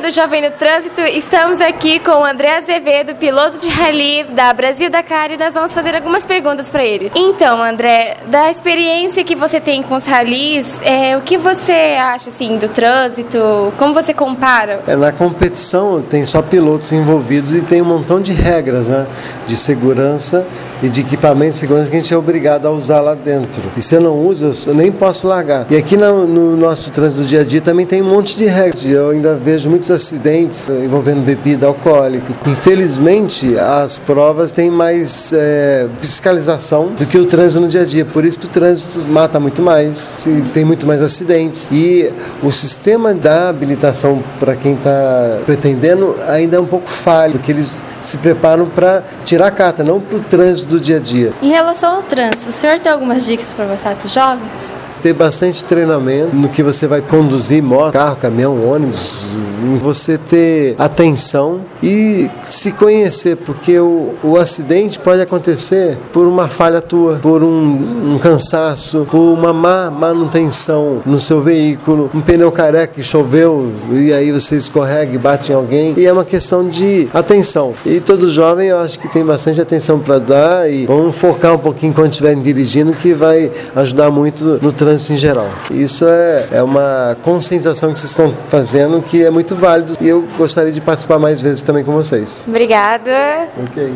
do Jovem no Trânsito, estamos aqui com o André Azevedo, piloto de rally da Brasil Dakar e nós vamos fazer algumas perguntas para ele. Então, André, da experiência que você tem com os rallies, é, o que você acha assim do trânsito? Como você compara? É, na competição tem só pilotos envolvidos e tem um montão de regras né, de segurança e de equipamento de segurança que a gente é obrigado a usar lá dentro. E se eu não uso, eu nem posso largar. E aqui no, no nosso trânsito do dia a dia também tem um monte de regras. Eu ainda vejo muitos acidentes envolvendo bebida alcoólica. Infelizmente, as provas têm mais é, fiscalização do que o trânsito no dia a dia. Por isso que o trânsito mata muito mais, tem muito mais acidentes. E o sistema da habilitação para quem está pretendendo ainda é um pouco falho, porque eles se preparam para tirar a carta, não para o trânsito do dia a dia. Em relação ao trânsito, o senhor tem algumas dicas para passar para os jovens? Ter bastante treinamento no que você vai conduzir moto, carro, caminhão, ônibus, você ter atenção e se conhecer, porque o, o acidente pode acontecer por uma falha tua, por um, um cansaço, por uma má manutenção no seu veículo, um pneu careca que choveu e aí você escorrega e bate em alguém. E é uma questão de atenção. E todo jovem eu acho que tem bastante atenção para dar e vamos focar um pouquinho quando estiverem dirigindo que vai ajudar muito no trânsito trânsito em geral. Isso é, é uma conscientização que vocês estão fazendo que é muito válido e eu gostaria de participar mais vezes também com vocês. Obrigada. Ok.